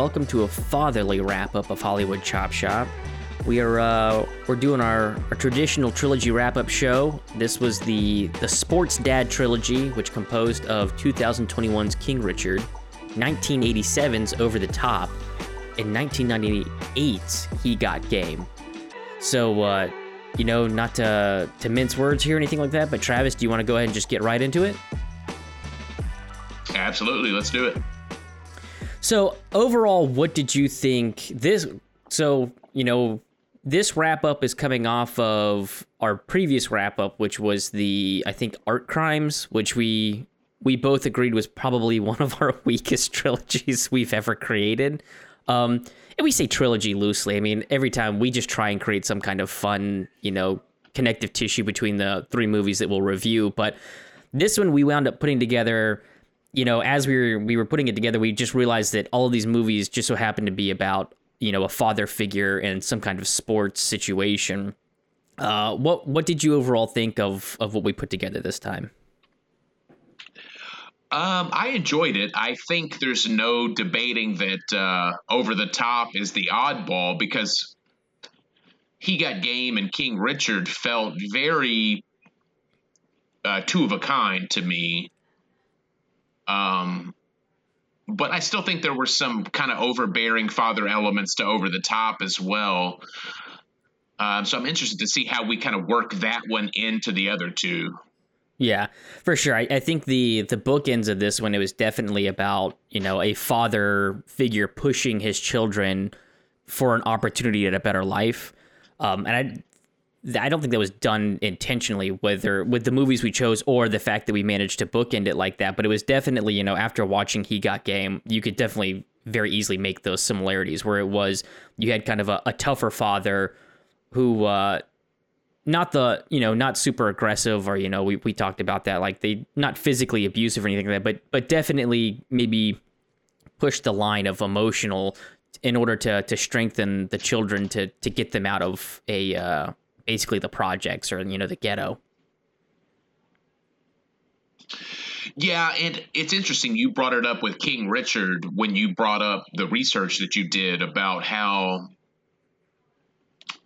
Welcome to a fatherly wrap up of Hollywood Chop Shop. We are uh, we're doing our, our traditional trilogy wrap up show. This was the the Sports Dad trilogy, which composed of 2021's King Richard, 1987's Over the Top, and 1998's He Got Game. So uh, you know, not to to mince words here or anything like that, but Travis, do you want to go ahead and just get right into it? Absolutely, let's do it. So overall, what did you think this? So you know, this wrap up is coming off of our previous wrap up, which was the I think Art Crimes, which we we both agreed was probably one of our weakest trilogies we've ever created. Um, and we say trilogy loosely. I mean, every time we just try and create some kind of fun, you know, connective tissue between the three movies that we'll review. But this one we wound up putting together you know, as we were we were putting it together, we just realized that all of these movies just so happened to be about you know a father figure and some kind of sports situation. Uh, what what did you overall think of of what we put together this time? Um, I enjoyed it. I think there's no debating that uh, Over the Top is the oddball because he got game and King Richard felt very uh, two of a kind to me. Um, but I still think there were some kind of overbearing father elements to over the top as well. Um, so I'm interested to see how we kind of work that one into the other two. Yeah, for sure. I, I, think the the bookends of this one it was definitely about you know a father figure pushing his children for an opportunity at a better life, um, and I I don't think that was done intentionally, whether with the movies we chose or the fact that we managed to bookend it like that. But it was definitely, you know, after watching He Got Game, you could definitely very easily make those similarities where it was you had kind of a, a tougher father who, uh, not the, you know, not super aggressive or, you know, we, we talked about that, like they not physically abusive or anything like that, but, but definitely maybe push the line of emotional in order to, to strengthen the children to, to get them out of a, uh, basically the projects or you know the ghetto. Yeah, and it's interesting you brought it up with King Richard when you brought up the research that you did about how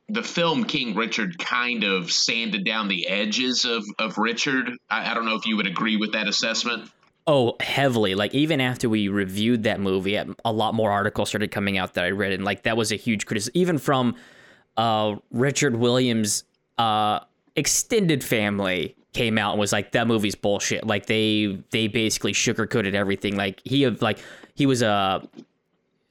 the film King Richard kind of sanded down the edges of, of Richard. I, I don't know if you would agree with that assessment. Oh, heavily. Like even after we reviewed that movie, a lot more articles started coming out that I read, and like that was a huge criticism, even from uh, Richard Williams' uh, extended family came out and was like, "That movie's bullshit." Like they they basically sugarcoated everything. Like he like he was a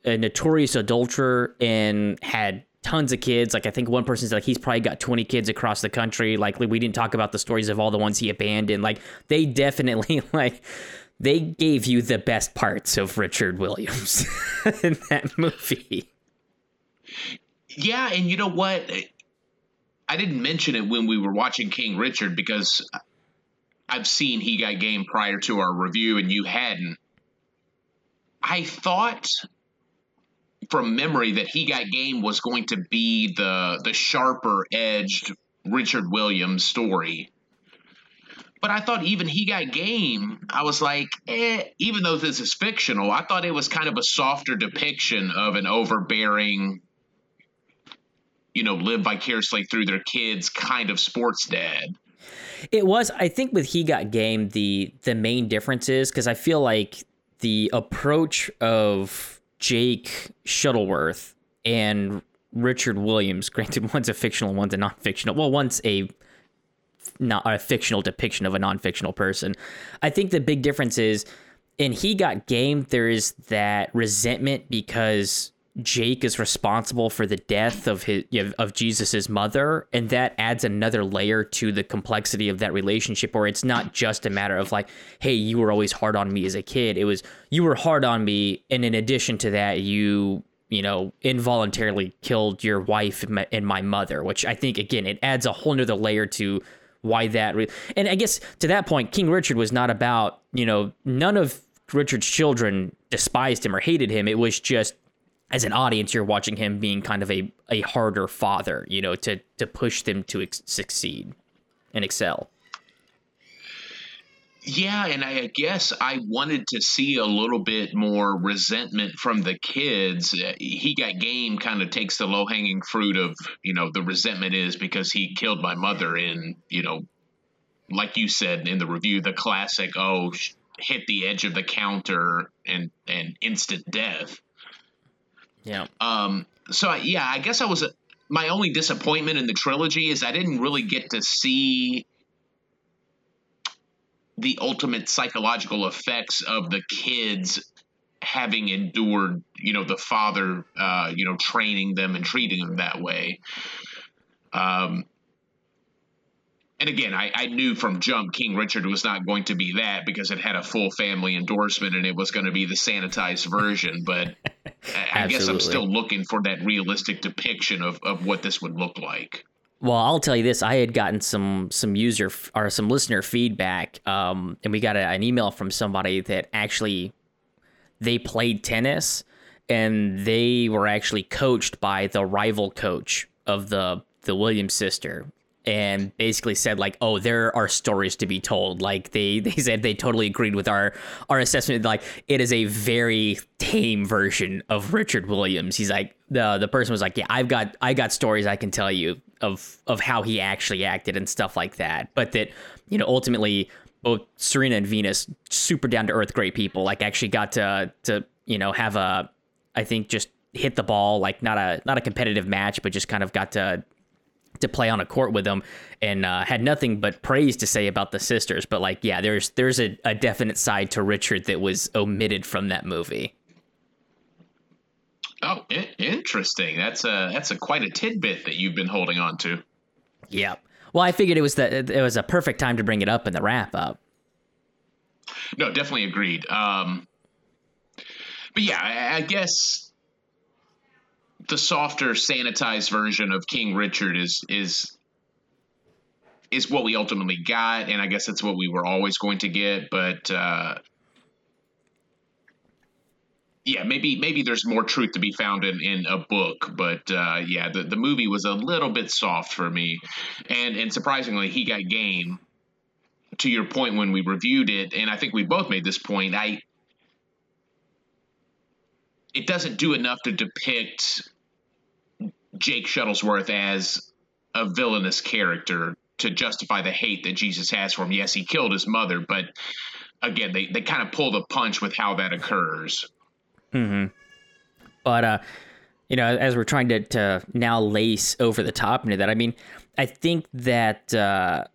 a notorious adulterer and had tons of kids. Like I think one person's like he's probably got 20 kids across the country. Like we didn't talk about the stories of all the ones he abandoned. Like they definitely like they gave you the best parts of Richard Williams in that movie. Yeah, and you know what? I didn't mention it when we were watching King Richard because I've seen He Got Game prior to our review and you hadn't. I thought from memory that He Got Game was going to be the the sharper edged Richard Williams story. But I thought even He Got Game, I was like, eh, even though this is fictional, I thought it was kind of a softer depiction of an overbearing you know, live vicariously through their kids kind of sports dad. It was, I think, with He Got Game, the the main difference is because I feel like the approach of Jake Shuttlesworth and Richard Williams, granted one's a fictional, one's a non-fictional. Well, one's a not a fictional depiction of a non-fictional person. I think the big difference is in He Got Game, there is that resentment because Jake is responsible for the death of his of Jesus's mother, and that adds another layer to the complexity of that relationship. Where it's not just a matter of like, "Hey, you were always hard on me as a kid." It was you were hard on me, and in addition to that, you you know involuntarily killed your wife and my mother, which I think again it adds a whole nother layer to why that. Re- and I guess to that point, King Richard was not about you know none of Richard's children despised him or hated him. It was just as an audience, you're watching him being kind of a, a harder father, you know, to to push them to ex- succeed and excel. Yeah, and I guess I wanted to see a little bit more resentment from the kids. Uh, he got game kind of takes the low hanging fruit of, you know, the resentment is because he killed my mother in, you know, like you said in the review, the classic, oh, hit the edge of the counter and and instant death. Yeah. Um. So yeah, I guess I was my only disappointment in the trilogy is I didn't really get to see the ultimate psychological effects of the kids having endured, you know, the father, uh, you know, training them and treating them that way. Um, and again, I, I, knew from jump King Richard was not going to be that because it had a full family endorsement and it was going to be the sanitized version. But I guess I'm still looking for that realistic depiction of, of what this would look like. Well, I'll tell you this: I had gotten some some user or some listener feedback, um, and we got a, an email from somebody that actually they played tennis, and they were actually coached by the rival coach of the the Williams sister, and basically said like, "Oh, there are stories to be told." Like they they said they totally agreed with our our assessment. Like it is a very tame version of Richard Williams. He's like the the person was like, "Yeah, I've got I got stories I can tell you of of how he actually acted and stuff like that." But that you know ultimately both Serena and Venus super down to earth great people. Like actually got to to you know have a I think just hit the ball like not a not a competitive match, but just kind of got to to play on a court with them and uh, had nothing but praise to say about the sisters. But like, yeah, there's there's a, a definite side to Richard that was omitted from that movie. Oh, interesting. That's a that's a quite a tidbit that you've been holding on to. Yeah. Well, I figured it was the it was a perfect time to bring it up in the wrap up. No, definitely agreed. Um, but yeah, I, I guess the softer, sanitized version of King Richard is is is what we ultimately got, and I guess that's what we were always going to get. But uh, yeah, maybe maybe there's more truth to be found in, in a book, but uh, yeah, the, the movie was a little bit soft for me, and and surprisingly, he got game. To your point when we reviewed it, and I think we both made this point, I it doesn't do enough to depict Jake Shuttlesworth as a villainous character to justify the hate that Jesus has for him. Yes, he killed his mother, but again, they, they kind of pull the punch with how that occurs. Mm-hmm. But uh, you know, as we're trying to to now lace over the top into that, I mean, I think that uh,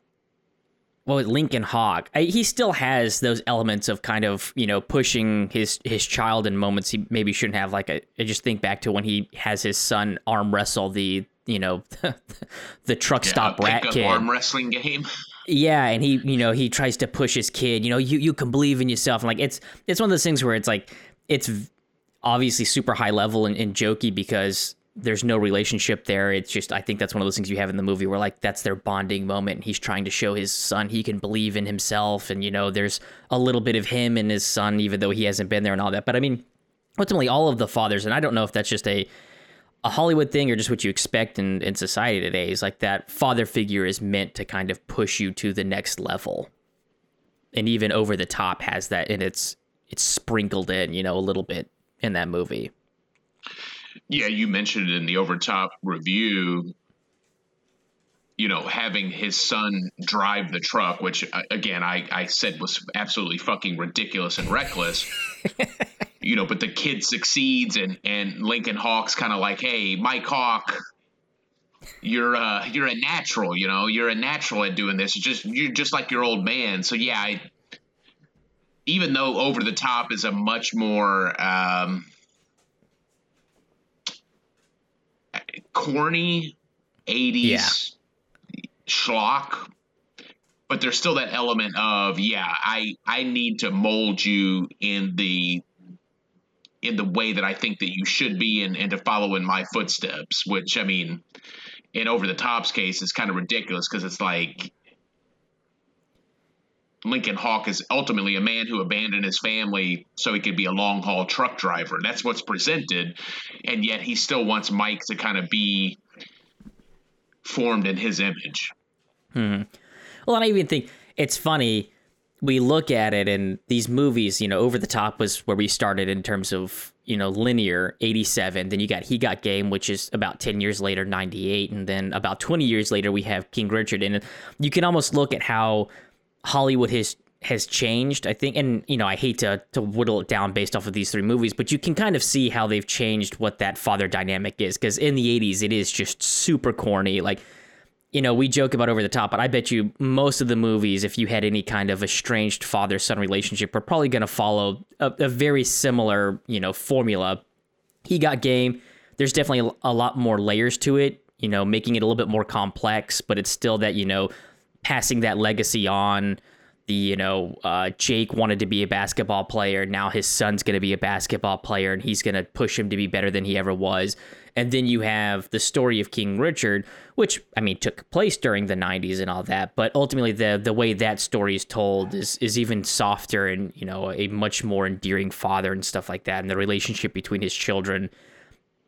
well, Lincoln Hawk, I, he still has those elements of kind of you know pushing his his child in moments he maybe shouldn't have. Like I, I just think back to when he has his son arm wrestle the you know the truck yeah, stop rat kid arm wrestling game. Yeah, and he you know he tries to push his kid. You know you you can believe in yourself. And like it's it's one of those things where it's like it's obviously super high level and, and jokey because there's no relationship there. It's just I think that's one of those things you have in the movie where like that's their bonding moment. He's trying to show his son he can believe in himself, and you know there's a little bit of him and his son even though he hasn't been there and all that. But I mean, ultimately all of the fathers, and I don't know if that's just a a Hollywood thing or just what you expect in, in society today is like that father figure is meant to kind of push you to the next level. And even over the top has that and it's it's sprinkled in, you know, a little bit in that movie. Yeah, you mentioned it in the overtop review. You know, having his son drive the truck, which uh, again I, I said was absolutely fucking ridiculous and reckless. you know, but the kid succeeds, and and Lincoln Hawk's kind of like, hey, Mike Hawk, you're uh you're a natural. You know, you're a natural at doing this. Just you're just like your old man. So yeah, I, even though over the top is a much more um, corny 80s yeah. schlock but there's still that element of yeah i i need to mold you in the in the way that i think that you should be and, and to follow in my footsteps which i mean in over the top's case is kind of ridiculous because it's like Lincoln Hawk is ultimately a man who abandoned his family so he could be a long haul truck driver. That's what's presented. And yet he still wants Mike to kind of be formed in his image. Hmm. Well, and I even think it's funny we look at it and these movies, you know, Over the Top was where we started in terms of, you know, linear 87. Then you got He Got Game, which is about 10 years later, 98. And then about 20 years later, we have King Richard. And you can almost look at how Hollywood has has changed, I think, and you know, I hate to to whittle it down based off of these three movies, but you can kind of see how they've changed what that father dynamic is. Because in the '80s, it is just super corny. Like you know, we joke about over the top, but I bet you most of the movies, if you had any kind of estranged father son relationship, are probably going to follow a, a, very similar, you know, formula. He got game. There's definitely a lot more layers to it, you know, making it a little bit more complex, but it's still that, you know, passing that legacy on. The, you know, uh, Jake wanted to be a basketball player. Now his son's going to be a basketball player and he's going to push him to be better than he ever was. And then you have the story of King Richard, which I mean took place during the 90s and all that, but ultimately the the way that story is told is is even softer and, you know, a much more endearing father and stuff like that and the relationship between his children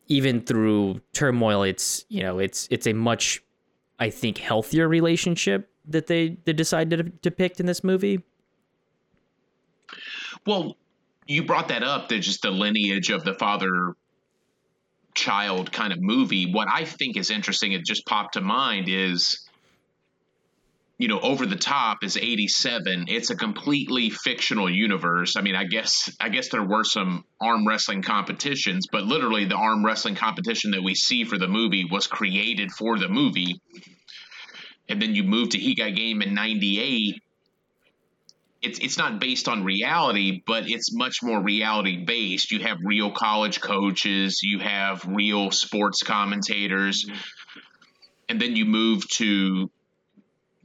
even through turmoil it's, you know, it's it's a much I think healthier relationship that they they decided to depict in this movie. Well, you brought that up that just the lineage of the father child kind of movie. What I think is interesting, it just popped to mind, is you know, over the top is 87. It's a completely fictional universe. I mean, I guess I guess there were some arm wrestling competitions, but literally the arm wrestling competition that we see for the movie was created for the movie. And then you move to He Got Game in 98 it's it's not based on reality, but it's much more reality based. You have real college coaches, you have real sports commentators, and then you move to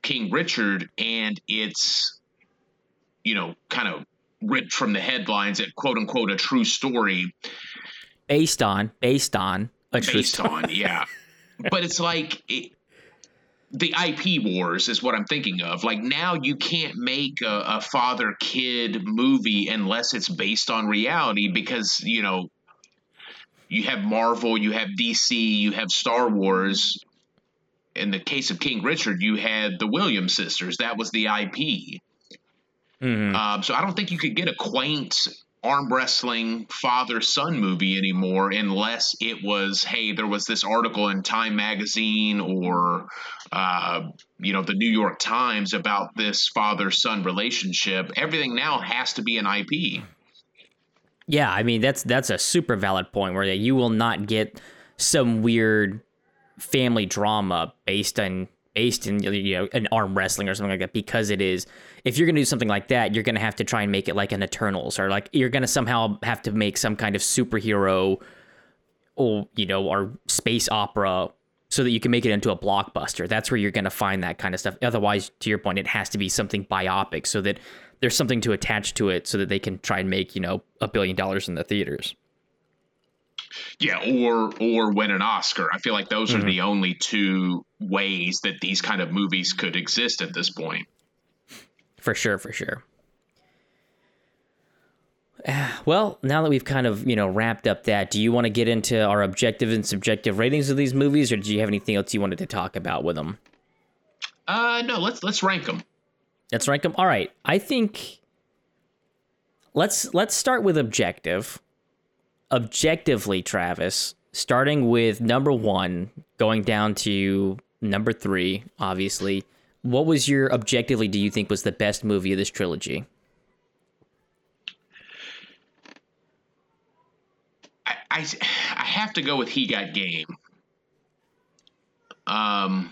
King Richard, and it's you know kind of ripped from the headlines at quote unquote a true story, based on based on a true based story. on yeah. but it's like it, the IP wars is what I'm thinking of. Like now you can't make a, a father kid movie unless it's based on reality because, you know, you have Marvel, you have DC, you have Star Wars. In the case of King Richard, you had the Williams sisters. That was the IP. Mm-hmm. Um, so I don't think you could get a quaint arm wrestling father son movie anymore unless it was hey there was this article in time magazine or uh, you know the new york times about this father son relationship. Everything now has to be an ip yeah i mean that's that's a super valid point where you will not get some weird family drama based on based in you know an arm wrestling or something like that because it is if you're going to do something like that you're going to have to try and make it like an eternals or like you're going to somehow have to make some kind of superhero or you know or space opera so that you can make it into a blockbuster. That's where you're going to find that kind of stuff. Otherwise to your point it has to be something biopic so that there's something to attach to it so that they can try and make you know a billion dollars in the theaters yeah, or or win an Oscar. I feel like those mm-hmm. are the only two ways that these kind of movies could exist at this point. For sure, for sure. Well, now that we've kind of you know wrapped up that, do you want to get into our objective and subjective ratings of these movies, or do you have anything else you wanted to talk about with them? Uh, no. Let's let's rank them. Let's rank them. All right. I think let's let's start with objective objectively, Travis, starting with number one, going down to number three, obviously, what was your objectively do you think was the best movie of this trilogy? I, I, I have to go with He Got Game. Um,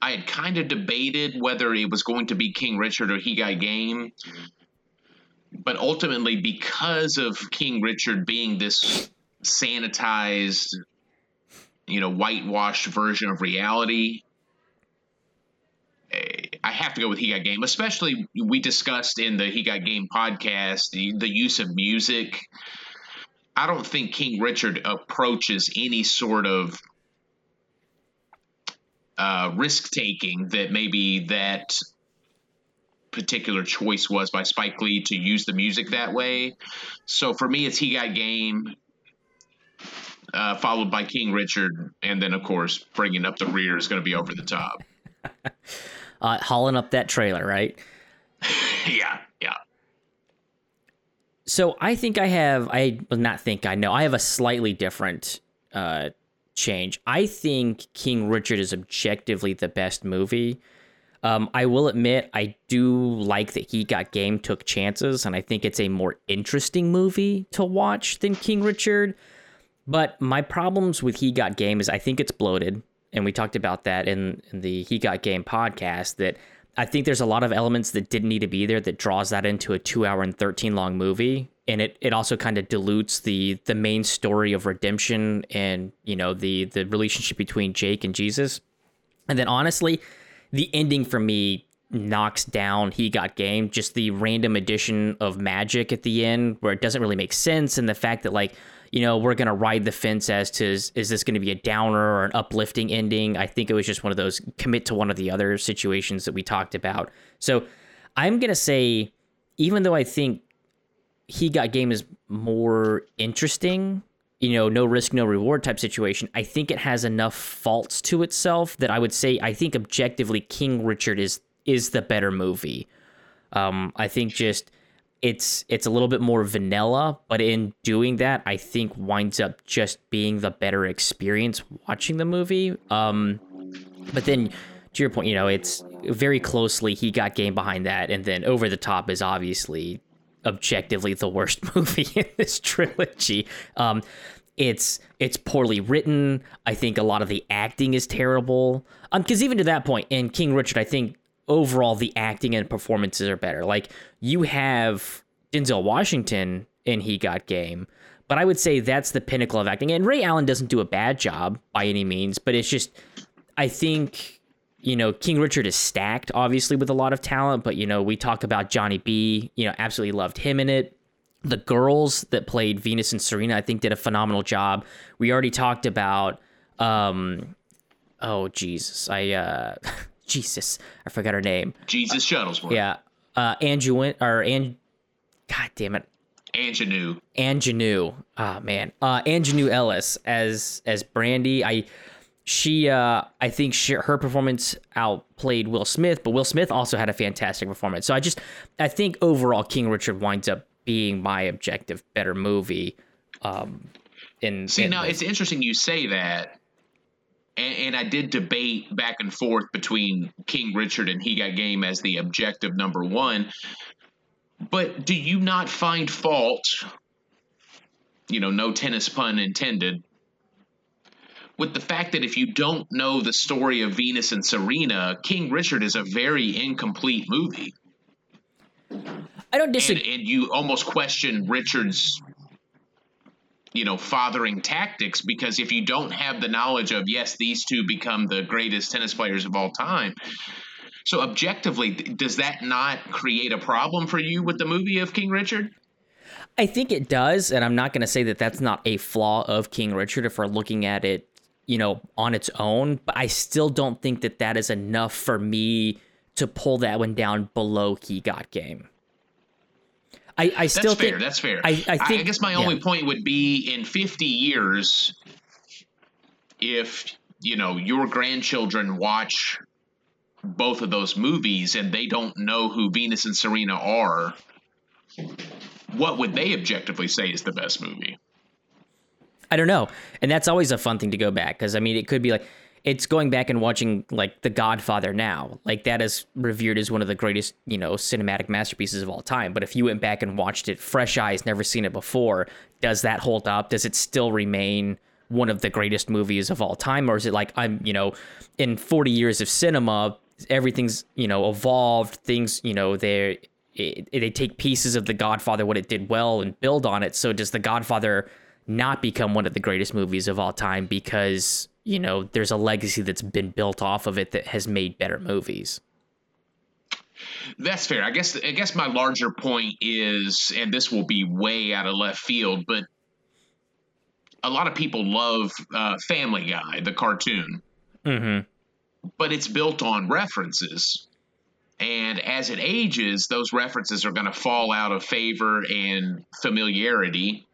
I had kind of debated whether it was going to be King Richard or He Got Game but ultimately, because of King Richard being this sanitized, you know, whitewashed version of reality, I have to go with He Got Game. Especially, we discussed in the He Got Game podcast the, the use of music. I don't think King Richard approaches any sort of uh, risk taking that maybe that particular choice was by Spike Lee to use the music that way. So for me, it's He Got Game, uh, followed by King Richard, and then of course bringing up the rear is going to be over the top. uh, hauling up that trailer, right? yeah, yeah. So I think I have I well, not think I know I have a slightly different uh, change. I think King Richard is objectively the best movie. Um, I will admit I do like that he got game took chances, and I think it's a more interesting movie to watch than King Richard. But my problems with He Got Game is I think it's bloated, and we talked about that in, in the He Got Game podcast. That I think there's a lot of elements that didn't need to be there that draws that into a two hour and 13 long movie. And it, it also kind of dilutes the the main story of redemption and you know the the relationship between Jake and Jesus. And then honestly, the ending for me knocks down he got game just the random addition of magic at the end where it doesn't really make sense and the fact that like you know, we're going to ride the fence as to is, is this going to be a downer or an uplifting ending. I think it was just one of those commit to one of the other situations that we talked about. So I'm going to say, even though I think he got game is more interesting, you know, no risk, no reward type situation, I think it has enough faults to itself that I would say I think objectively King Richard is is the better movie. Um, I think just it's it's a little bit more vanilla, but in doing that, I think winds up just being the better experience watching the movie. Um, but then to your point, you know, it's very closely he got game behind that, and then over the top is obviously objectively the worst movie in this trilogy. Um, it's it's poorly written. I think a lot of the acting is terrible. Um, because even to that point in King Richard, I think overall the acting and performances are better. Like you have Denzel Washington in He Got Game, but I would say that's the pinnacle of acting. And Ray Allen doesn't do a bad job by any means, but it's just I think you know King Richard is stacked obviously with a lot of talent, but you know we talk about Johnny B, you know absolutely loved him in it. The girls that played Venus and Serena I think did a phenomenal job. We already talked about um oh Jesus, I uh Jesus, I forgot her name. Jesus Shuttlesworth. Yeah, uh, Anju or An, God damn it. Aunjanue. Ah oh, man, uh, Aunjanue Ellis as as Brandy. I she uh I think she, her performance outplayed Will Smith, but Will Smith also had a fantastic performance. So I just I think overall King Richard winds up being my objective better movie. Um, in see in now the, it's interesting you say that and, and, I did debate back and forth between King Richard and He Got Game as the objective number one. But do you not find fault, you know, no tennis pun intended, with the fact that if you don't know the story of Venus and Serena, King Richard is a very incomplete movie? I don't disagree. And, and you almost question Richard's you know fathering tactics because if you don't have the knowledge of yes these two become the greatest tennis players of all time so objectively does that not create a problem for you with the movie of king richard i think it does and i'm not going to say that that's not a flaw of king richard if we're looking at it you know on its own but i still don't think that that is enough for me to pull that one down below he got game I, I still that's think fair. That's fair. I, I, think, I guess my only point would be in 50 years, if you know your grandchildren watch both of those movies and they don't know who Venus and Serena are, what would they objectively say is the best movie? I don't know, and that's always a fun thing to go back because I mean it could be like it's going back and watching like The Godfather now. Like that is revered as one of the greatest, you know, cinematic masterpieces of all time. But if you went back and watched it fresh eyes, never seen it before, does that hold up? Does it still remain one of the greatest movies of all time or is it like I'm, you know, in 40 years of cinema, everything's, you know, evolved, things, you know, they they take pieces of The Godfather what it did well and build on it. So does The Godfather not become one of the greatest movies of all time because you know, there's a legacy that's been built off of it that has made better movies. That's fair. I guess I guess my larger point is, and this will be way out of left field, but a lot of people love uh, Family Guy, the cartoon, mm-hmm. but it's built on references, and as it ages, those references are going to fall out of favor and familiarity.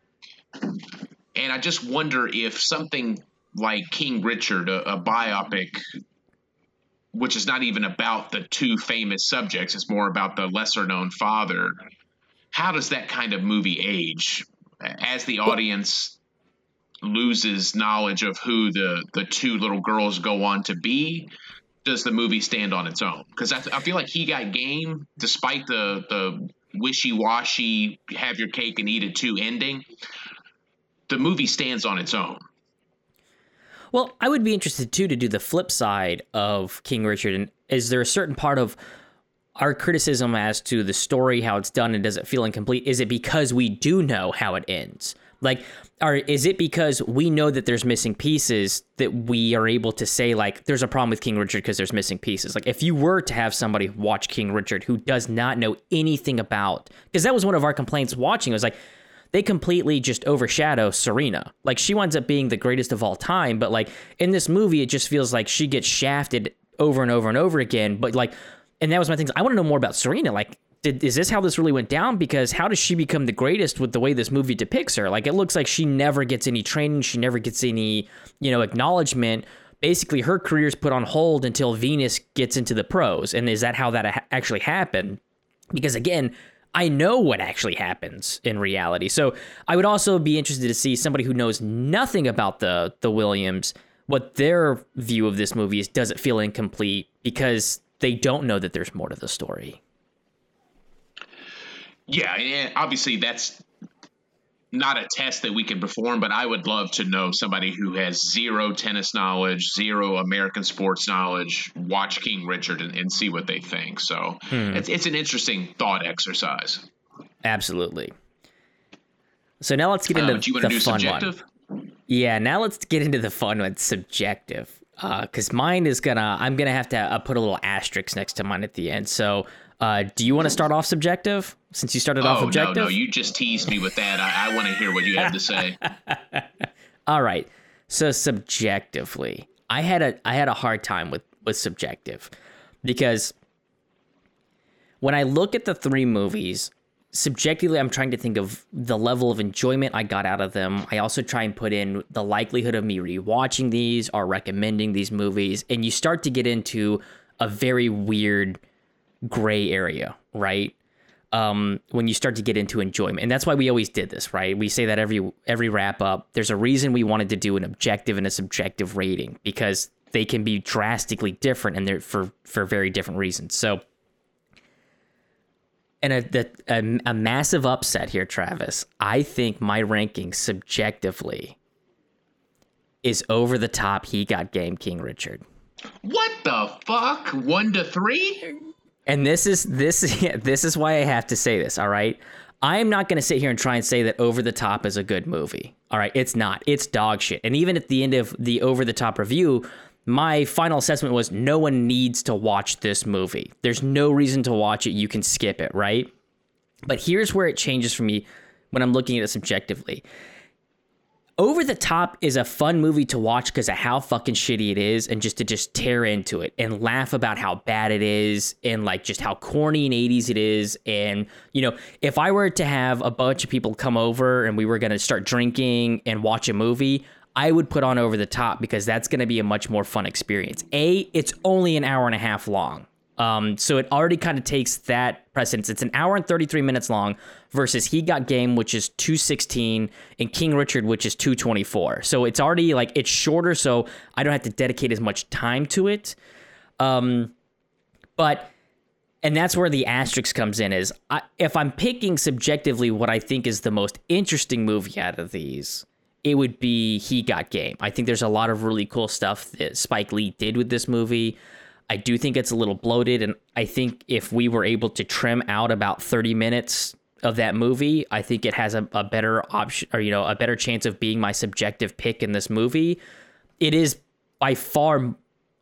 And I just wonder if something like King Richard, a, a biopic which is not even about the two famous subjects. It's more about the lesser known father. How does that kind of movie age as the audience loses knowledge of who the the two little girls go on to be? Does the movie stand on its own? Because I, I feel like he got game, despite the the wishy washy, have your cake and eat it too ending. The movie stands on its own. Well, I would be interested too to do the flip side of King Richard. And is there a certain part of our criticism as to the story, how it's done, and does it feel incomplete? Is it because we do know how it ends? Like, or is it because we know that there's missing pieces that we are able to say like there's a problem with King Richard because there's missing pieces? Like, if you were to have somebody watch King Richard who does not know anything about, because that was one of our complaints watching, it was like they completely just overshadow Serena. Like she winds up being the greatest of all time, but like in this movie, it just feels like she gets shafted over and over and over again. But like, and that was my thing. I want to know more about Serena. Like, did, is this how this really went down? Because how does she become the greatest with the way this movie depicts her? Like, it looks like she never gets any training. She never gets any, you know, acknowledgement. Basically, her career's put on hold until Venus gets into the pros. And is that how that actually happened? Because again, I know what actually happens in reality. So I would also be interested to see somebody who knows nothing about the the Williams what their view of this movie is. Does it feel incomplete because they don't know that there's more to the story? Yeah, and obviously that's not a test that we can perform, but I would love to know somebody who has zero tennis knowledge, zero American sports knowledge, watch King Richard and, and see what they think. So hmm. it's, it's an interesting thought exercise. Absolutely. So now let's get uh, into uh, the fun subjective? one. Yeah, now let's get into the fun one, subjective. Because uh, mine is gonna, I'm gonna have to uh, put a little asterisk next to mine at the end. So uh, do you want to start off subjective since you started oh, off objective? No, no, you just teased me with that. I, I want to hear what you have to say. All right. So subjectively, I had a I had a hard time with with subjective because when I look at the three movies, subjectively I'm trying to think of the level of enjoyment I got out of them. I also try and put in the likelihood of me rewatching these or recommending these movies and you start to get into a very weird gray area, right? Um, when you start to get into enjoyment, and that's why we always did this, right? We say that every every wrap up. There's a reason we wanted to do an objective and a subjective rating because they can be drastically different, and they're for for very different reasons. So, and a, a, a massive upset here, Travis. I think my ranking subjectively is over the top. He got game, King Richard. What the fuck? One to three? And this is this yeah, this is why I have to say this, all right? I am not going to sit here and try and say that Over the Top is a good movie. All right, it's not. It's dog shit. And even at the end of the Over the Top review, my final assessment was no one needs to watch this movie. There's no reason to watch it. You can skip it, right? But here's where it changes for me when I'm looking at it subjectively. Over the Top is a fun movie to watch because of how fucking shitty it is and just to just tear into it and laugh about how bad it is and like just how corny and 80s it is. And, you know, if I were to have a bunch of people come over and we were going to start drinking and watch a movie, I would put on Over the Top because that's going to be a much more fun experience. A, it's only an hour and a half long. Um, so it already kind of takes that precedence. It's an hour and 33 minutes long versus He Got Game, which is 216, and King Richard, which is 224. So it's already like it's shorter, so I don't have to dedicate as much time to it. Um, but and that's where the asterisk comes in is I, if I'm picking subjectively what I think is the most interesting movie out of these, it would be He Got Game. I think there's a lot of really cool stuff that Spike Lee did with this movie. I do think it's a little bloated, and I think if we were able to trim out about 30 minutes of that movie, I think it has a, a better option, or you know, a better chance of being my subjective pick in this movie. It is by far,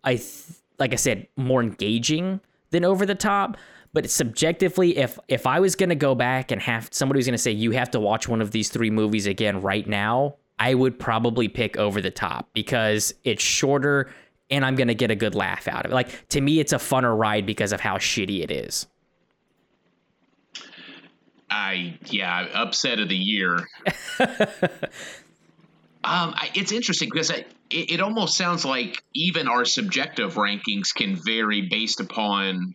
I th- like I said, more engaging than Over the Top. But subjectively, if if I was gonna go back and have somebody was gonna say you have to watch one of these three movies again right now, I would probably pick Over the Top because it's shorter and I'm going to get a good laugh out of it. Like to me, it's a funner ride because of how shitty it is. I yeah, upset of the year. um, I, it's interesting because I, it, it almost sounds like even our subjective rankings can vary based upon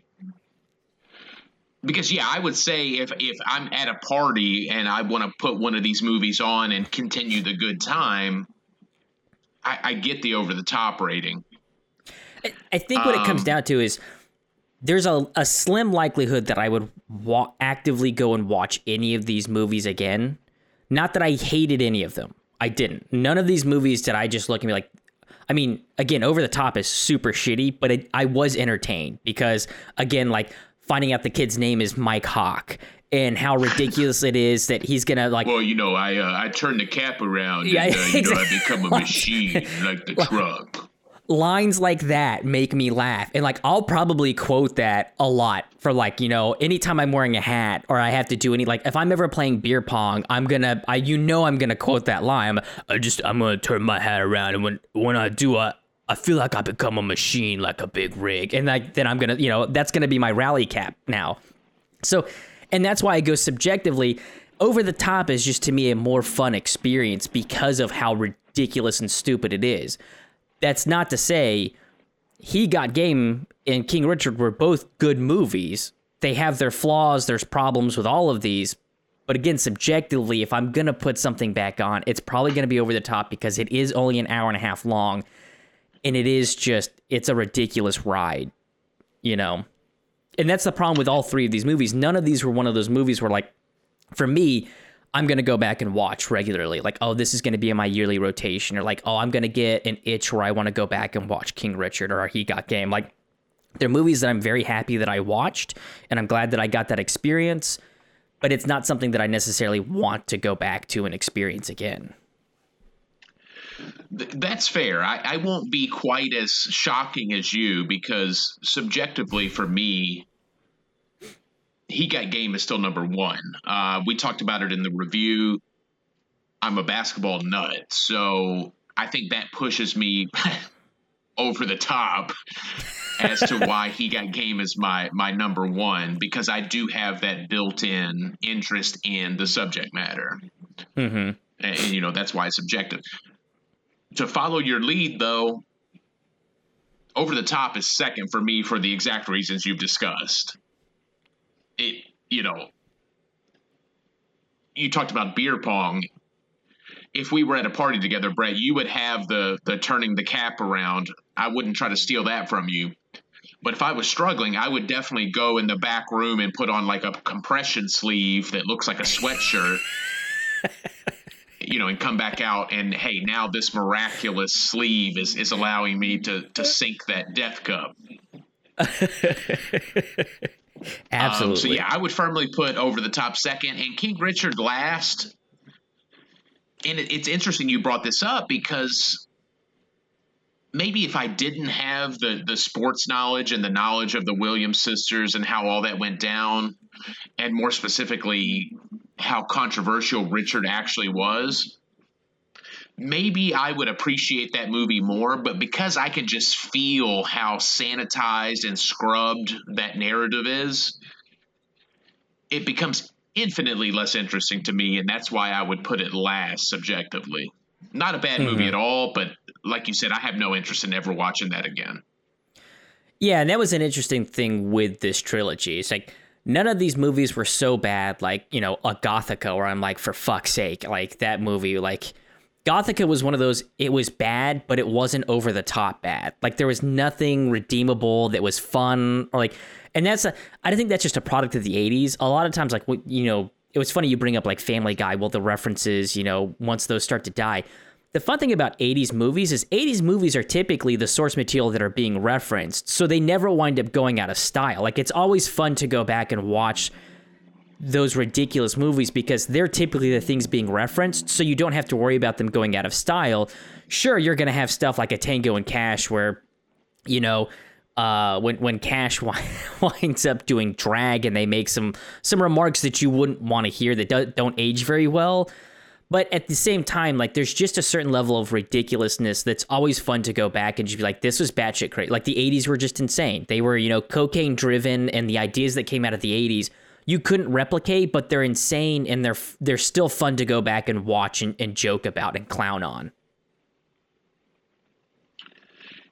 because yeah, I would say if if I'm at a party and I want to put one of these movies on and continue the good time, I, I get the over the top rating. I think what um, it comes um, down to is there's a, a slim likelihood that I would wa- actively go and watch any of these movies again. Not that I hated any of them. I didn't. None of these movies did I just look and be like, I mean, again, Over the Top is super shitty, but it, I was entertained because, again, like finding out the kid's name is Mike Hawk and how ridiculous it is that he's gonna like. Well, you know, I uh, I turn the cap around. Yeah, and, uh, you exactly. know, I become a machine like the truck lines like that make me laugh and like i'll probably quote that a lot for like you know anytime i'm wearing a hat or i have to do any like if i'm ever playing beer pong i'm gonna i you know i'm gonna quote that line i just i'm gonna turn my hat around and when when i do i I feel like I become a machine, like a big rig, and like then I'm gonna, you know, that's gonna be my rally cap now. So, and that's why I go subjectively. Over the top is just to me a more fun experience because of how ridiculous and stupid it is that's not to say he got game and King Richard were both good movies. They have their flaws, there's problems with all of these. But again, subjectively, if I'm going to put something back on, it's probably going to be over the top because it is only an hour and a half long. And it is just, it's a ridiculous ride, you know? And that's the problem with all three of these movies. None of these were one of those movies where, like, for me, I'm going to go back and watch regularly. Like, oh, this is going to be in my yearly rotation. Or like, oh, I'm going to get an itch where I want to go back and watch King Richard or He Got Game. Like, they're movies that I'm very happy that I watched and I'm glad that I got that experience, but it's not something that I necessarily want to go back to and experience again. That's fair. I, I won't be quite as shocking as you because subjectively for me, he got game is still number one. Uh, we talked about it in the review. I'm a basketball nut, so I think that pushes me over the top as to why he got game as my my number one because I do have that built-in interest in the subject matter, mm-hmm. and, and you know that's why it's subjective. To follow your lead, though, over the top is second for me for the exact reasons you've discussed it, you know, you talked about beer pong. If we were at a party together, Brett, you would have the the turning the cap around. I wouldn't try to steal that from you. But if I was struggling, I would definitely go in the back room and put on like a compression sleeve that looks like a sweatshirt. you know, and come back out and hey, now this miraculous sleeve is is allowing me to to sink that death cup. Absolutely. Um, so yeah, I would firmly put over the top second and King Richard last. And it, it's interesting you brought this up because maybe if I didn't have the the sports knowledge and the knowledge of the Williams sisters and how all that went down, and more specifically how controversial Richard actually was, maybe I would appreciate that movie more, but because I can just feel how sanitized and scrubbed that narrative is, it becomes infinitely less interesting to me, and that's why I would put it last subjectively. Not a bad mm-hmm. movie at all, but like you said, I have no interest in ever watching that again. Yeah, and that was an interesting thing with this trilogy. It's like none of these movies were so bad, like, you know, a Gothika, where I'm like, for fuck's sake, like that movie, like Gothika was one of those, it was bad, but it wasn't over the top bad. Like there was nothing redeemable that was fun or like, and that's a, I think that's just a product of the 80s. A lot of times, like, you know, it was funny you bring up like Family Guy. Well, the references, you know, once those start to die. The fun thing about 80s movies is 80s movies are typically the source material that are being referenced. So they never wind up going out of style. Like it's always fun to go back and watch those ridiculous movies because they're typically the things being referenced, so you don't have to worry about them going out of style. Sure, you're going to have stuff like a Tango and Cash where, you know, uh, when when Cash winds up doing drag and they make some some remarks that you wouldn't want to hear that do, don't age very well. But at the same time, like there's just a certain level of ridiculousness that's always fun to go back and just be like, this was batshit crazy. Like the 80s were just insane. They were, you know, cocaine driven, and the ideas that came out of the 80s you couldn't replicate, but they're insane and they're they're still fun to go back and watch and, and joke about and clown on.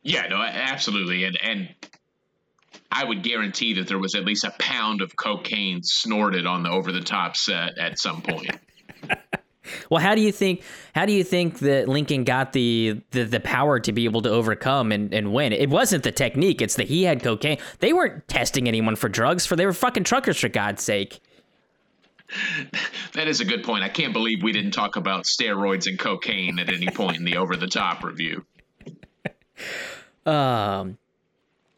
Yeah, no, absolutely, and and I would guarantee that there was at least a pound of cocaine snorted on the over the top set at some point. well, how do you think how do you think that Lincoln got the, the the power to be able to overcome and, and win? It wasn't the technique, it's that he had cocaine. They weren't testing anyone for drugs for they were fucking truckers for God's sake. That is a good point. I can't believe we didn't talk about steroids and cocaine at any point in the over the top review. Um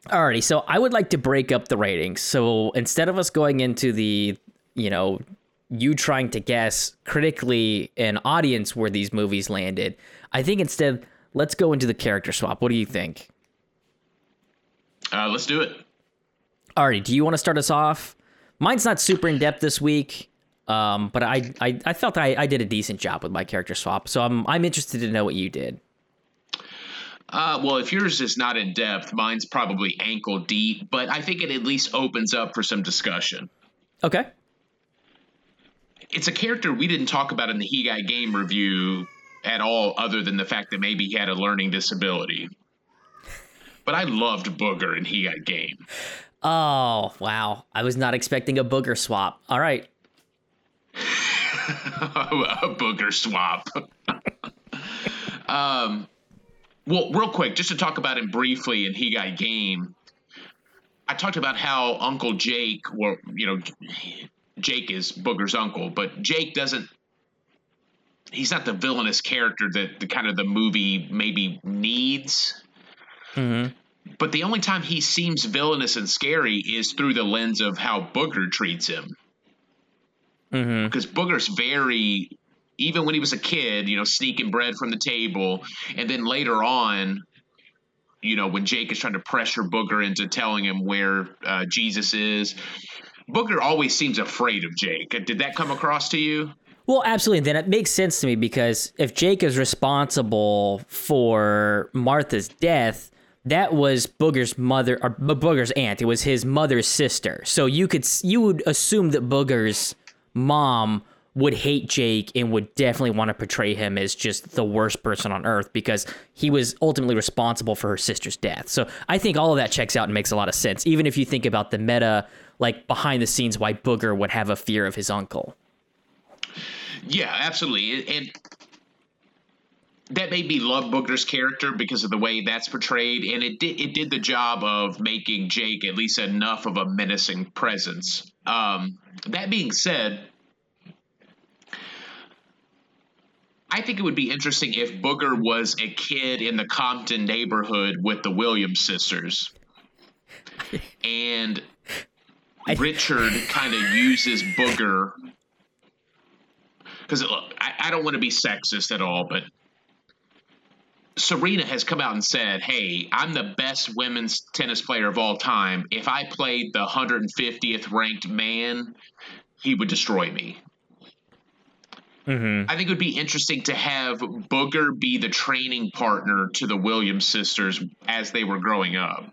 Alrighty, so I would like to break up the ratings. So instead of us going into the, you know, you trying to guess critically an audience where these movies landed, I think instead let's go into the character swap. What do you think? Uh, let's do it. Alrighty, do you want to start us off? Mine's not super in depth this week, um, but I, I I felt I, I did a decent job with my character swap, so I'm I'm interested to know what you did. Uh, well, if yours is not in depth, mine's probably ankle deep, but I think it at least opens up for some discussion. Okay. It's a character we didn't talk about in the He Got Game review at all, other than the fact that maybe he had a learning disability. But I loved Booger in He Got Game. Oh, wow. I was not expecting a booger swap. All right. a booger swap. um, well, real quick, just to talk about him briefly, and he got game. I talked about how Uncle Jake, well, you know, Jake is Booger's uncle, but Jake doesn't. He's not the villainous character that the kind of the movie maybe needs. Mm-hmm. But the only time he seems villainous and scary is through the lens of how Booger treats him. Mm-hmm. Because Booger's very even when he was a kid, you know, sneaking bread from the table. And then later on, you know, when Jake is trying to pressure Booger into telling him where uh, Jesus is, Booger always seems afraid of Jake. Did that come across to you? Well, absolutely. Then it makes sense to me because if Jake is responsible for Martha's death, that was Booger's mother or Booger's aunt. It was his mother's sister. So you could you would assume that Booger's mom would hate Jake and would definitely want to portray him as just the worst person on earth because he was ultimately responsible for her sister's death. So I think all of that checks out and makes a lot of sense, even if you think about the meta, like behind the scenes, why Booger would have a fear of his uncle. Yeah, absolutely. And that made me love Booger's character because of the way that's portrayed, and it did it did the job of making Jake at least enough of a menacing presence. Um, that being said, I think it would be interesting if Booger was a kid in the Compton neighborhood with the Williams sisters. And Richard kind of uses Booger. Because I, I don't want to be sexist at all, but Serena has come out and said, Hey, I'm the best women's tennis player of all time. If I played the 150th ranked man, he would destroy me. Mm-hmm. I think it would be interesting to have Booger be the training partner to the Williams sisters as they were growing up.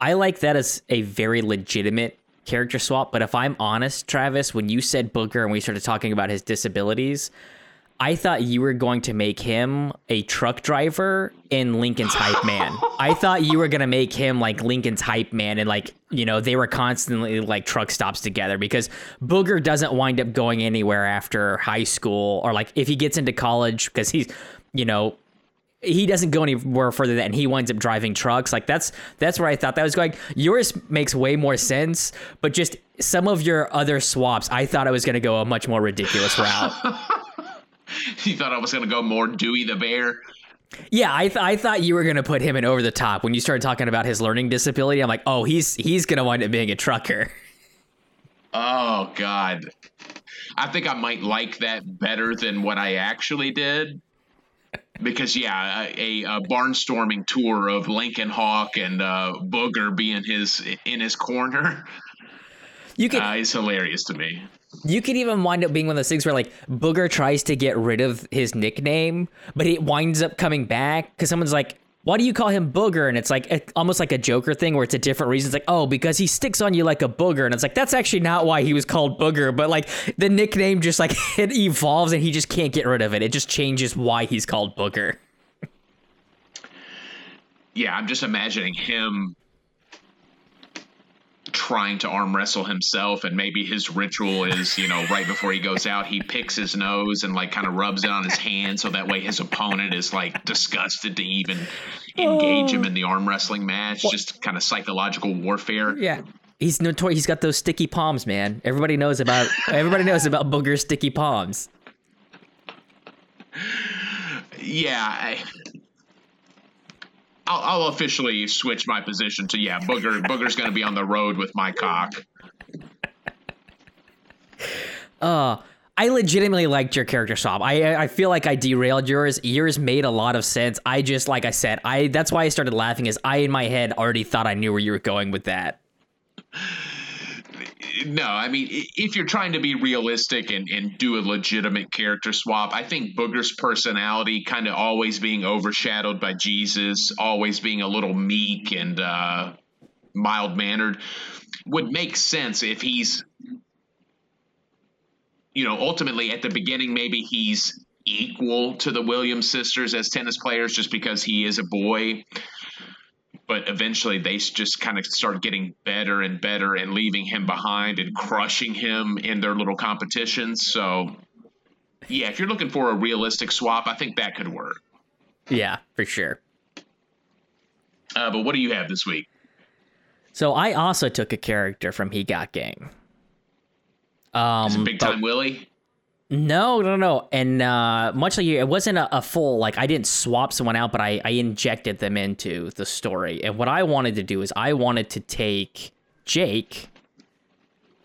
I like that as a very legitimate character swap, but if I'm honest, Travis, when you said Booger and we started talking about his disabilities, I thought you were going to make him a truck driver in Lincoln's hype man. I thought you were gonna make him like Lincoln's hype man, and like you know they were constantly like truck stops together because Booger doesn't wind up going anywhere after high school or like if he gets into college because he's you know he doesn't go anywhere further than he winds up driving trucks. Like that's that's where I thought that was going. Yours makes way more sense, but just some of your other swaps, I thought I was going to go a much more ridiculous route. you thought I was going to go more Dewey the Bear? Yeah, I, th- I thought you were gonna put him in over the top when you started talking about his learning disability. I'm like, oh, he's he's gonna wind up being a trucker. Oh God, I think I might like that better than what I actually did. Because yeah, a, a barnstorming tour of Lincoln Hawk and uh, Booger being his in his corner, you could uh, is hilarious to me. You could even wind up being one of those things where like Booger tries to get rid of his nickname, but it winds up coming back because someone's like, "Why do you call him Booger?" And it's like it, almost like a Joker thing where it's a different reason. It's like, "Oh, because he sticks on you like a booger," and it's like that's actually not why he was called Booger, but like the nickname just like it evolves and he just can't get rid of it. It just changes why he's called Booger. yeah, I'm just imagining him trying to arm wrestle himself and maybe his ritual is you know right before he goes out he picks his nose and like kind of rubs it on his hand so that way his opponent is like disgusted to even engage him oh. in the arm wrestling match. Just kind of psychological warfare. Yeah. He's notorious he's got those sticky palms man. Everybody knows about everybody knows about booger's sticky palms. Yeah I, I'll, I'll officially switch my position to yeah, Booger. Booger's going to be on the road with my cock. Uh, I legitimately liked your character swap. I I feel like I derailed yours. Yours made a lot of sense. I just like I said, I that's why I started laughing. Is I in my head already thought I knew where you were going with that no, I mean, if you're trying to be realistic and, and do a legitimate character swap, I think Booger's personality kind of always being overshadowed by Jesus, always being a little meek and uh, mild mannered, would make sense if he's, you know, ultimately at the beginning, maybe he's equal to the Williams sisters as tennis players just because he is a boy but eventually they just kind of start getting better and better and leaving him behind and crushing him in their little competitions. So, yeah, if you're looking for a realistic swap, I think that could work. Yeah, for sure. Uh, but what do you have this week? So I also took a character from He Got Game. Um, Big Time Willie. No, no, no. And uh, much like you, it wasn't a, a, full like I didn't swap someone out, but I, I injected them into the story. And what I wanted to do is I wanted to take Jake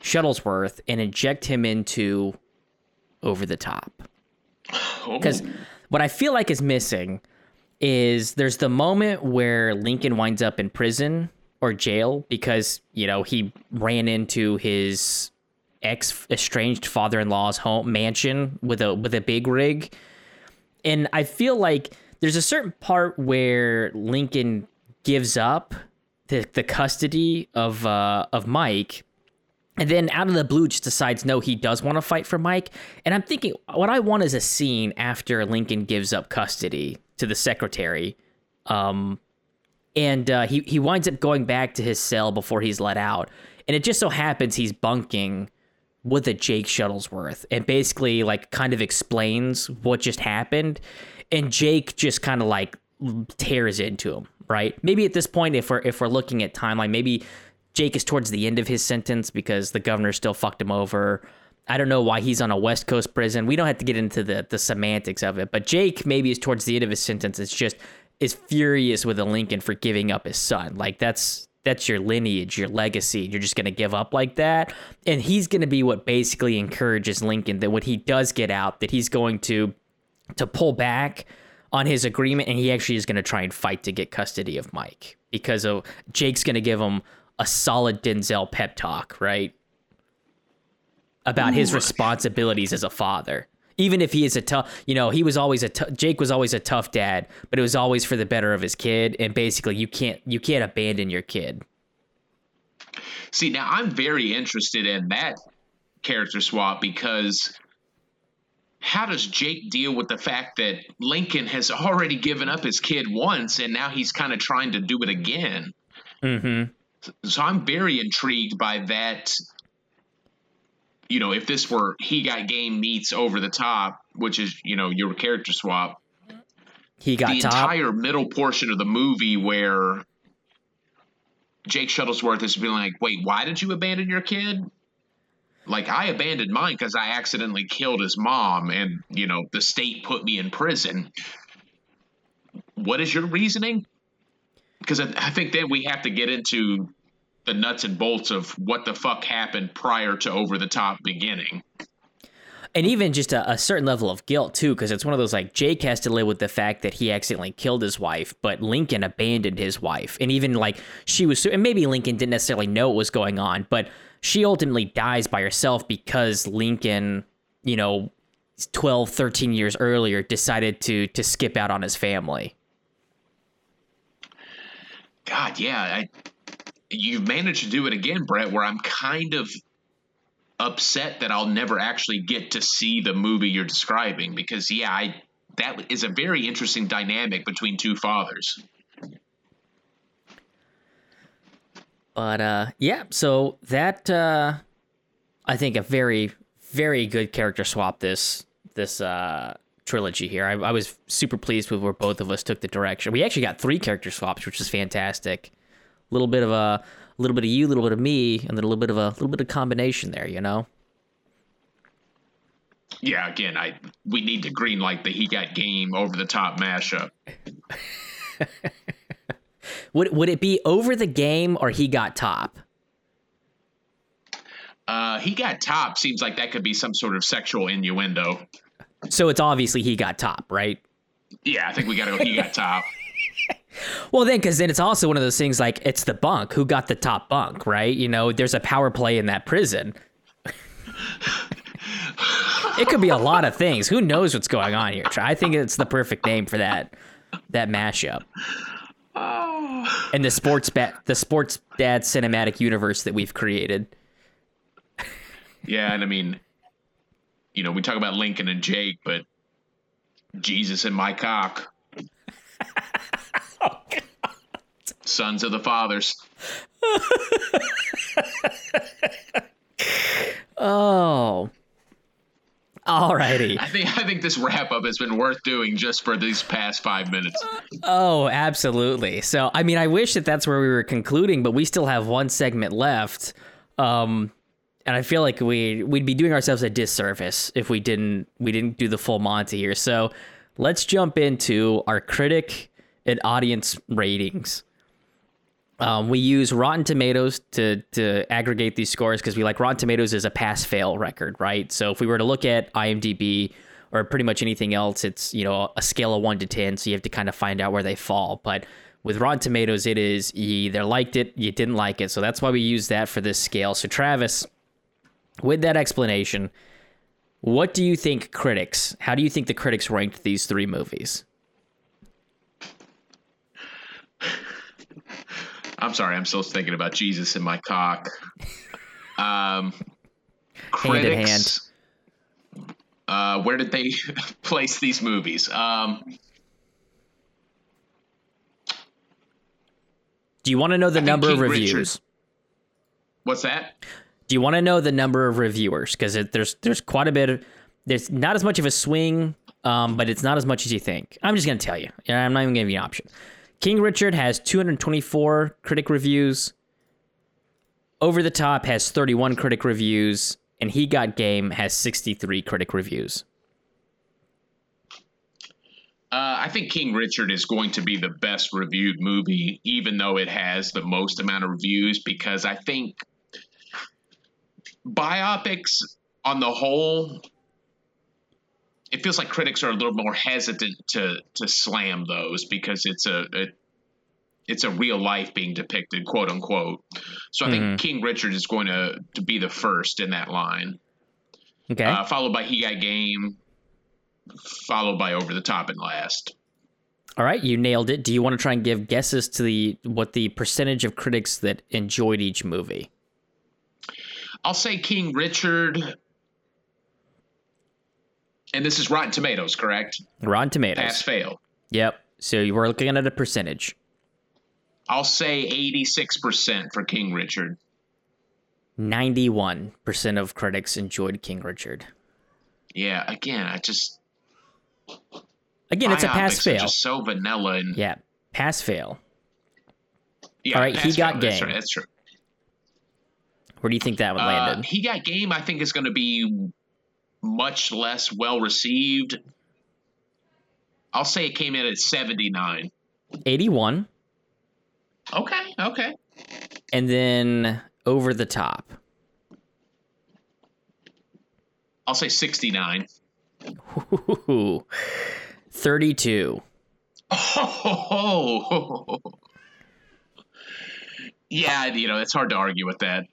Shuttlesworth and inject him into over the top. Because oh. what I feel like is missing is there's the moment where Lincoln winds up in prison or jail because you know he ran into his ex estranged father-in-law's home mansion with a with a big rig. And I feel like there's a certain part where Lincoln gives up the, the custody of uh, of Mike and then out of the blue just decides no he does want to fight for Mike and I'm thinking what I want is a scene after Lincoln gives up custody to the secretary um, and uh, he he winds up going back to his cell before he's let out and it just so happens he's bunking with a Jake Shuttlesworth and basically like kind of explains what just happened. And Jake just kind of like tears into him, right? Maybe at this point, if we're if we're looking at timeline, maybe Jake is towards the end of his sentence because the governor still fucked him over. I don't know why he's on a West Coast prison. We don't have to get into the the semantics of it, but Jake maybe is towards the end of his sentence. It's just is furious with a Lincoln for giving up his son. Like that's that's your lineage, your legacy. You're just going to give up like that. And he's going to be what basically encourages Lincoln that when he does get out, that he's going to to pull back on his agreement and he actually is going to try and fight to get custody of Mike because of Jake's going to give him a solid Denzel pep talk, right? About Ooh. his responsibilities as a father even if he is a tough, you know, he was always a t- Jake was always a tough dad, but it was always for the better of his kid. And basically, you can't you can't abandon your kid. See, now I'm very interested in that character swap because how does Jake deal with the fact that Lincoln has already given up his kid once and now he's kind of trying to do it again? Mm-hmm. So I'm very intrigued by that you know, if this were he got game meets over the top, which is you know your character swap, he got the top. entire middle portion of the movie where Jake Shuttlesworth is being like, "Wait, why did you abandon your kid?" Like I abandoned mine because I accidentally killed his mom, and you know the state put me in prison. What is your reasoning? Because I, I think then we have to get into the nuts and bolts of what the fuck happened prior to over the top beginning. And even just a, a, certain level of guilt too because it's one of those like jake has to live with the fact that he accidentally killed his wife but lincoln abandoned his wife. And even like she was and maybe lincoln didn't necessarily know what was going on but she ultimately dies by herself because lincoln you know 12 13 years earlier decided to to skip out on his family. God yeah I, you've managed to do it again, Brett, where I'm kind of upset that I'll never actually get to see the movie you're describing because yeah, I that is a very interesting dynamic between two fathers. But uh, yeah, so that uh, I think a very very good character swap this this uh, trilogy here. I, I was super pleased with where both of us took the direction. We actually got three character swaps, which is fantastic. A little bit of a, a little bit of you, a little bit of me, and then a little bit of a little bit of combination there. You know. Yeah, again, I we need to green light the he got game over the top mashup. would would it be over the game or he got top? Uh, he got top seems like that could be some sort of sexual innuendo. So it's obviously he got top, right? Yeah, I think we got to go. He got top. well, then, because then it's also one of those things like it's the bunk who got the top bunk, right? You know, there's a power play in that prison. it could be a lot of things. Who knows what's going on here? I think it's the perfect name for that that mashup. Oh. And the sports bat, the sports dad cinematic universe that we've created. Yeah, and I mean, you know, we talk about Lincoln and Jake, but Jesus and my cock. oh, Sons of the fathers. oh. Alrighty. I think I think this wrap up has been worth doing just for these past five minutes. Oh, absolutely. So, I mean, I wish that that's where we were concluding, but we still have one segment left. Um, and I feel like we we'd be doing ourselves a disservice if we didn't we didn't do the full Monty here. So, let's jump into our critic and audience ratings. Um, we use Rotten Tomatoes to to aggregate these scores because we like Rotten Tomatoes is a pass fail record, right? So if we were to look at IMDb or pretty much anything else, it's you know a scale of one to ten, so you have to kind of find out where they fall. But with Rotten Tomatoes, it is you either liked it, you didn't like it, so that's why we use that for this scale. So Travis, with that explanation, what do you think critics? How do you think the critics ranked these three movies? I'm sorry, I'm still thinking about Jesus in my cock. Um, critics, hand in hand. Uh, where did they place these movies? Um, Do you want to know the I number of reviews? Richard, what's that? Do you want to know the number of reviewers? Because there's there's quite a bit of there's not as much of a swing, um, but it's not as much as you think. I'm just gonna tell you. I'm not even giving you an option. King Richard has 224 critic reviews. Over the Top has 31 critic reviews, and He Got Game has 63 critic reviews. Uh, I think King Richard is going to be the best reviewed movie, even though it has the most amount of reviews, because I think biopics on the whole it feels like critics are a little more hesitant to to slam those because it's a, a it's a real life being depicted, quote unquote. So I mm-hmm. think King Richard is going to to be the first in that line. Okay. Uh, followed by He Got Game, followed by Over the Top and last. All right, you nailed it. Do you want to try and give guesses to the what the percentage of critics that enjoyed each movie? I'll say King Richard and this is Rotten Tomatoes, correct? Rotten Tomatoes. Pass fail. Yep. So you were looking at a percentage. I'll say 86% for King Richard. 91% of critics enjoyed King Richard. Yeah, again, I just Again, it's a pass fail. Just so vanilla and Yeah, pass fail. Yeah, All right, he got fail. game. That's, true. Where do you think that one landed? Uh, he got game. I think is going to be much less well received. I'll say it came in at 79. 81. Okay, okay. And then over the top. I'll say 69. Ooh, 32. Oh, yeah, you know, it's hard to argue with that.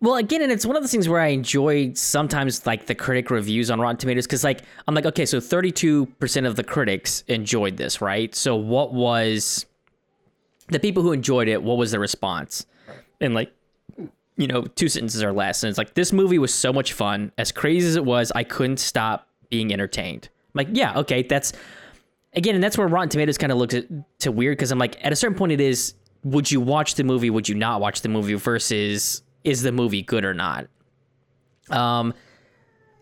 Well, again, and it's one of those things where I enjoy sometimes like the critic reviews on Rotten Tomatoes because, like, I'm like, okay, so 32% of the critics enjoyed this, right? So, what was the people who enjoyed it? What was the response? And like, you know, two sentences or less, and it's like, this movie was so much fun. As crazy as it was, I couldn't stop being entertained. I'm like, yeah, okay, that's again, and that's where Rotten Tomatoes kind of looks at, to weird because I'm like, at a certain point, it is would you watch the movie? Would you not watch the movie? Versus is the movie good or not? Um,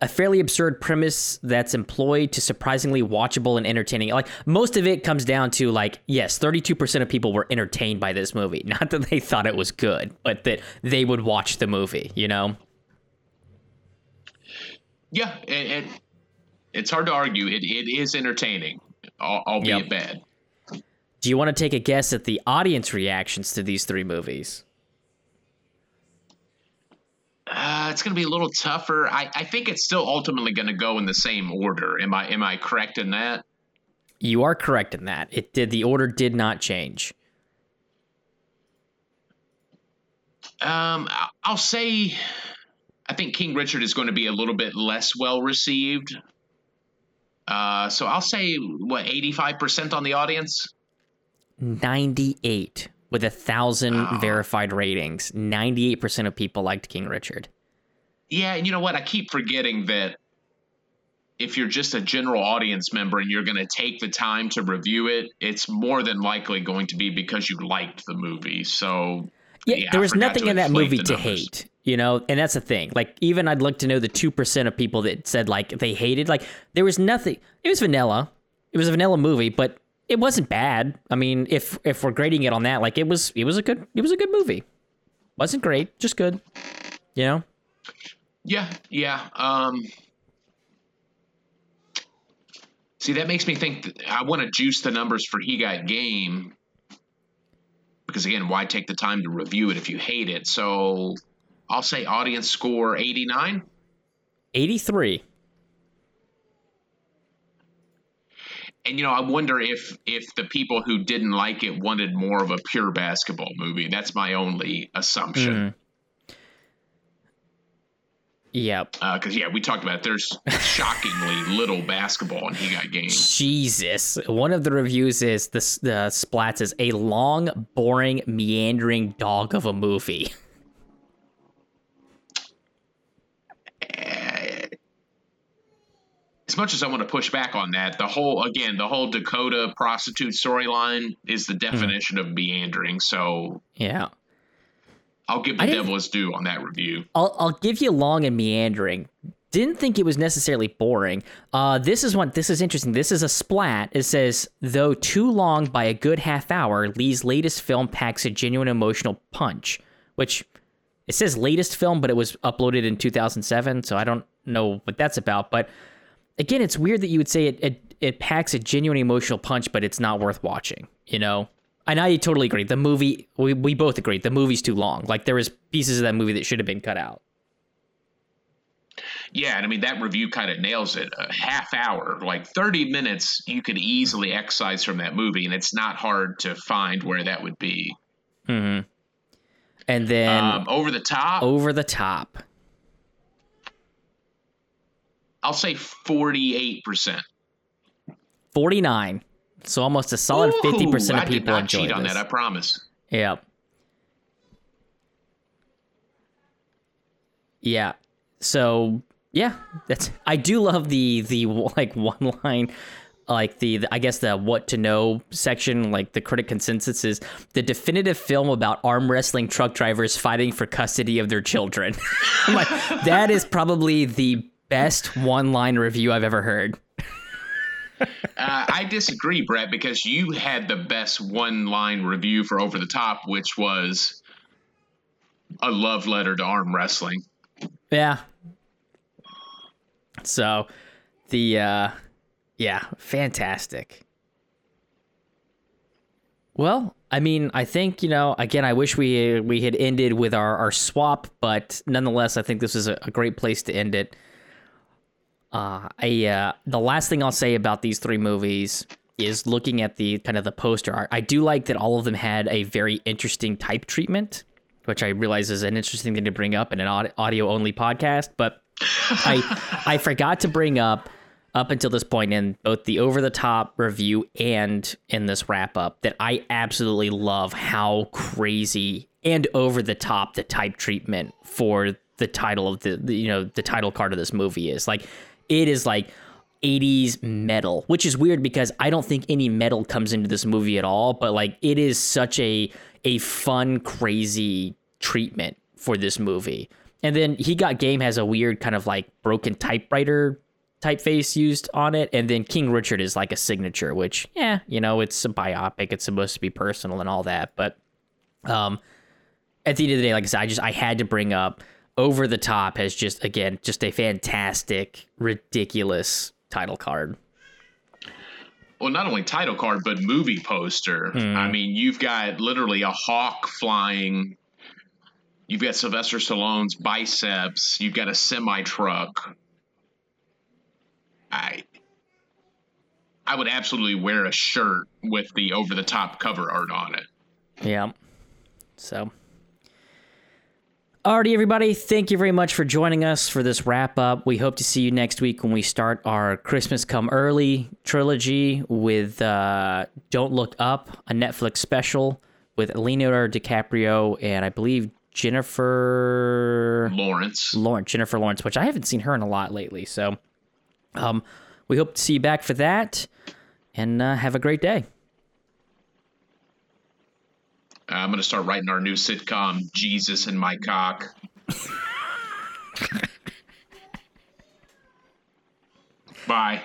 a fairly absurd premise that's employed to surprisingly watchable and entertaining. Like most of it comes down to like, yes, 32% of people were entertained by this movie. Not that they thought it was good, but that they would watch the movie, you know? Yeah, it, it it's hard to argue. It, it is entertaining, albeit yep. bad. Do you want to take a guess at the audience reactions to these three movies? Uh, it's going to be a little tougher. I, I think it's still ultimately going to go in the same order. Am I am I correct in that? You are correct in that. It did. The order did not change. Um, I'll say, I think King Richard is going to be a little bit less well received. Uh, so I'll say what eighty five percent on the audience. Ninety eight with a thousand oh. verified ratings. 98% of people liked King Richard. Yeah, and you know what? I keep forgetting that if you're just a general audience member and you're going to take the time to review it, it's more than likely going to be because you liked the movie. So, yeah, yeah there was nothing in that movie to hate, you know, and that's the thing. Like, even I'd like to know the 2% of people that said, like, they hated, like, there was nothing. It was vanilla. It was a vanilla movie, but it wasn't bad. I mean, if if we're grading it on that, like it was it was a good it was a good movie. Wasn't great, just good. You know? Yeah, yeah. Um See, that makes me think I want to juice the numbers for He Got Game because again, why take the time to review it if you hate it? So I'll say audience score 89. 83. And you know, I wonder if if the people who didn't like it wanted more of a pure basketball movie. That's my only assumption. Mm. Yep. Because uh, yeah, we talked about it. there's shockingly little basketball in He Got Game. Jesus, one of the reviews is the the splats is a long, boring, meandering dog of a movie. as much as I want to push back on that, the whole again, the whole Dakota prostitute storyline is the hmm. definition mm-hmm. of meandering. So yeah, I'll give the devil his due on that review. I'll I'll give you long and meandering. Didn't think it was necessarily boring. Uh, this is one. This is interesting. This is a splat. It says though too long by a good half hour, Lee's latest film packs a genuine emotional punch. Which it says latest film, but it was uploaded in 2007, so I don't know what that's about. But again, it's weird that you would say it, it, it packs a genuine emotional punch, but it's not worth watching. You know, and I totally agree. The movie, we we both agree, the movie's too long. Like there was pieces of that movie that should have been cut out. Yeah, and I mean that review kind of nails it. A half hour, like thirty minutes, you could easily excise from that movie, and it's not hard to find where that would be. Hmm. And then um, over the top. Over the top. I'll say 48%. 49. So almost a solid Ooh, 50% of people I did cheat on this. that, I promise. Yeah. Yeah. So, yeah, that's I do love the the like one line like the, the, I guess the what to know section, like the critic consensus is the definitive film about arm wrestling truck drivers fighting for custody of their children. like, that is probably the best one line review I've ever heard. uh, I disagree, Brett, because you had the best one line review for Over the Top, which was a love letter to arm wrestling. Yeah. So, the, uh, yeah, fantastic. Well, I mean, I think you know. Again, I wish we we had ended with our, our swap, but nonetheless, I think this is a, a great place to end it. Uh, I uh, the last thing I'll say about these three movies is looking at the kind of the poster art. I do like that all of them had a very interesting type treatment, which I realize is an interesting thing to bring up in an audio only podcast. But I I forgot to bring up up until this point in both the over the top review and in this wrap up that I absolutely love how crazy and over the top the type treatment for the title of the, the you know the title card of this movie is like it is like 80s metal, which is weird because I don't think any metal comes into this movie at all, but like it is such a a fun crazy treatment for this movie. And then he got game has a weird kind of like broken typewriter typeface used on it and then King Richard is like a signature which yeah, you know, it's a biopic, it's supposed to be personal and all that, but um at the end of the day like I said, I just I had to bring up over the top has just again just a fantastic ridiculous title card. Well, not only title card, but movie poster. Mm. I mean, you've got literally a hawk flying. You've got Sylvester Stallone's biceps. You've got a semi truck. I I would absolutely wear a shirt with the over the top cover art on it. Yeah. So Alrighty, everybody, thank you very much for joining us for this wrap up. We hope to see you next week when we start our Christmas Come Early trilogy with uh, Don't Look Up, a Netflix special with Leonardo DiCaprio and I believe Jennifer Lawrence. Lawrence, Jennifer Lawrence, which I haven't seen her in a lot lately. So um, we hope to see you back for that and uh, have a great day. Uh, I'm going to start writing our new sitcom, Jesus and My Cock. Bye.